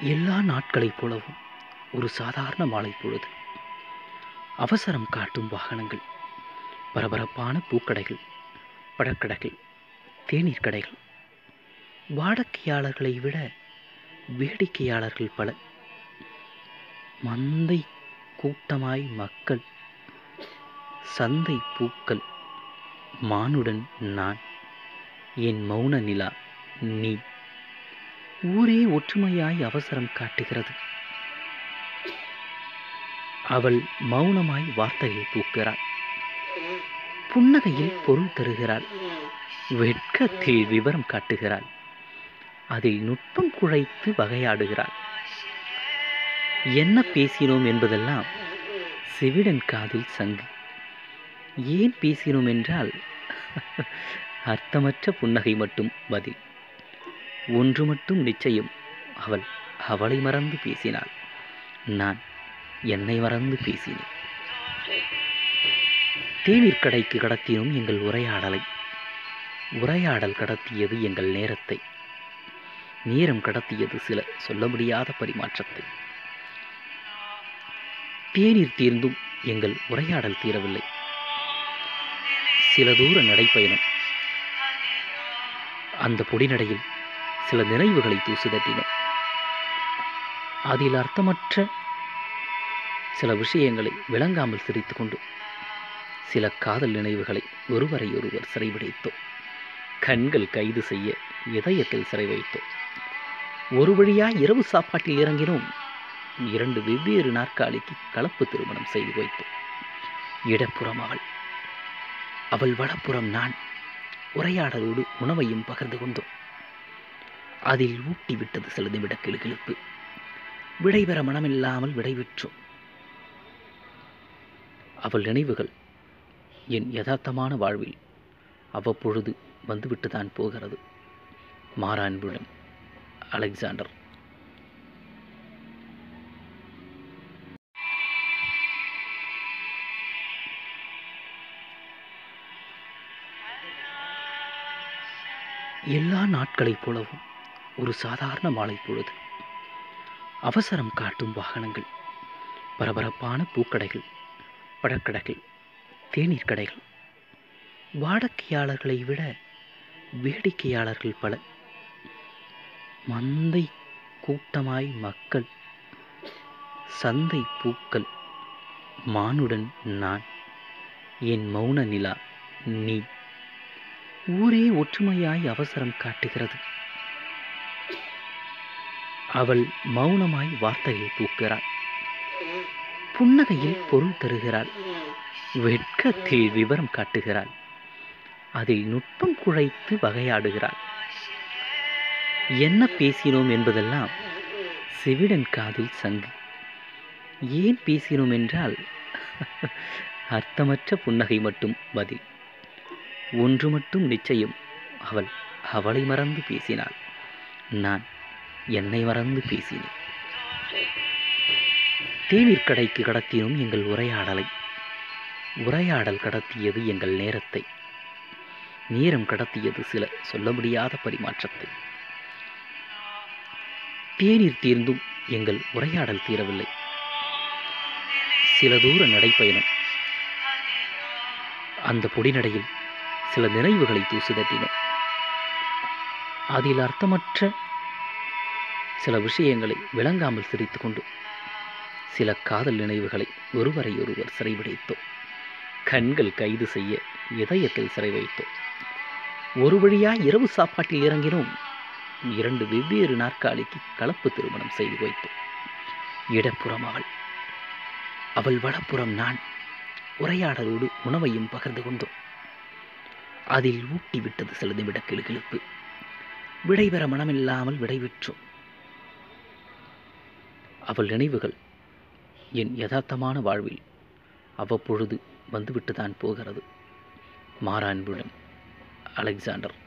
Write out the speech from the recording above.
எல்லா நாட்களைப் போலவும் ஒரு சாதாரண மாலை பொழுது. அவசரம் காட்டும் வாகனங்கள் பரபரப்பான பூக்கடைகள் பழக்கடைகள் தேநீர் கடைகள். வாடிக்கையாளர்களை விட வேடிக்கையாளர்கள் பல மந்தை கூட்டமாய் மக்கள் சந்தை பூக்கள் மானுடன் நான் என் மௌன நிலா நீ ஊரே ஒற்றுமையாய் அவசரம் காட்டுகிறது. அவள் மௌனமாய் வார்த்தையை பூக்கிறாள் புன்னகையில் பொருள் தருகிறாள். வெட்கத்தில் விவரம் காட்டுகிறாள். அதில் நுட்பம் குழைத்து வகையாடுகிறாள். என்ன பேசினோம் என்பதெல்லாம் செவிடன் காதில் சங்கு. ஏன் பேசினோம் என்றால் அர்த்தமற்ற புன்னகை மட்டும் பதில். ஒன்று மட்டும் நிச்சயம். அவள் அவளை மறந்து பேசினாள். நான் என்னை மறந்து பேசினேன். தேநீர் கடைக்கு கடத்தினோம் எங்கள் உரையாடலை. உரையாடல் கடத்தியது எங்கள் நேரத்தை. நேரம் கடத்தியது சில சொல்ல முடியாத பரிமாற்றத்தை. தேநீர் தீர்ந்தும் எங்கள் உரையாடல் தீரவில்லை. சில தூர நடைப்பயணம். அந்த பொடிநடையில் சில நினைவுகளை தூசுதட்டினோம். அதில் அர்த்தமற்ற சில விஷயங்களை விளங்காமல் சிரித்து கொண்டு சில காதல் நினைவுகளை ஒருவரை ஒருவர் சிறைபிடித்தோம். கண்கள் கைது செய்ய இதயத்தில் சிறை வைத்தோம் ஒரு வழியாய் இரவு சாப்பாட்டில் இறங்கினோம். இரண்டு வெவ்வேறு நாற்காலிக்கு கலப்பு திருமணம் செய்து வைத்தோம். இடப்புறம் அவள். அவள் வடப்புறம் நான். உரையாடலோடு உணவையும் பகிர்ந்து கொண்டோம். அதில் ஊட்டி விட்டது சில நிமிட கிளுகிழுப்பு. விடைபெற மனமில்லாமல் விடைபெற்றோம் அவள் நினைவுகள் என் யதார்த்தமான வாழ்வில் அவ்வப்பொழுது வந்துவிட்டுதான் போகிறது. மாறான்புடன் அலெக்சாண்டர். எல்லா நாட்களைப் போலவும் ஒரு சாதாரண மாலை பொழுது. அவசரம் காட்டும் வாகனங்கள் பரபரப்பான பூக்கடைகள் பழக்கடைகள் தேநீர் கடைகள். வாடிக்கையாளர்களை விட வேடிக்கையாளர்கள் பல. மந்தை கூட்டமாய் மக்கள் சந்தை பூக்கள் மானுடன் நான் என் மௌன நிலா நீ. ஊரே ஒற்றுமையாய் அவசரம் காட்டுகிறது. அவள் மௌனமாய் வார்த்தையை தூக்கிறாள் புன்னகையில் பொருள் தருகிறாள். வெட்கத்தில் விவரம் காட்டுகிறாள். அதில் நுட்பம் குழைத்து வகையாடுகிறாள். என்ன பேசினோம் என்பதெல்லாம் செவிடன் காதில் சங்கு. ஏன் பேசினோம் என்றால் அர்த்தமற்ற புன்னகை மட்டும் பதில். ஒன்று மட்டும் நிச்சயம். அவள் அவளை மறந்து பேசினாள். நான் என்னை மறந்து பேசினேன். தேநீர் கடைக்கு கடத்தினோம் எங்கள் உரையாடலை. உரையாடல் கடத்தியது எங்கள் நேரத்தை. நேரம் கடத்தியது சில சொல்ல முடியாத பரிமாற்றத்தை. தேநீர் தீர்ந்தும் எங்கள் உரையாடல் தீரவில்லை. சில தூர நடைப்பயணம். அந்த பொடிநடையில் சில நினைவுகளை தூசு தட்டினோம் அதில் அர்த்தமற்ற சில விஷயங்களை விளங்காமல் சிரித்து கொண்டு சில காதல் நினைவுகளை ஒருவரையொருவர் சிறைபிடித்தோம் கண்கள் கைது செய்ய இதயத்தில் சிறை வைத்தோம் ஒரு வழியாய் இரவு சாப்பாட்டில் இறங்கினோம். இரண்டு வெவ்வேறு நாற்காலிக்கு கலப்பு திருமணம் செய்து வைத்தோம். இடப்புறம் அவள் அவள் வடப்புறம் நான் உரையாடலோடு உணவையும் பகிர்ந்து கொண்டோம். அதில் ஊட்டி விட்டது சில நிமிட கிளுகிழுப்பு விடைபெற மனமில்லாமல் விடைபெற்றோம். அவள் நினைவுகள் என் யதார்த்தமான வாழ்வில் அவ்வப்பொழுது வந்துவிட்டுதான் போகிறது. மாறான்புடன் அலெக்சாண்டர்.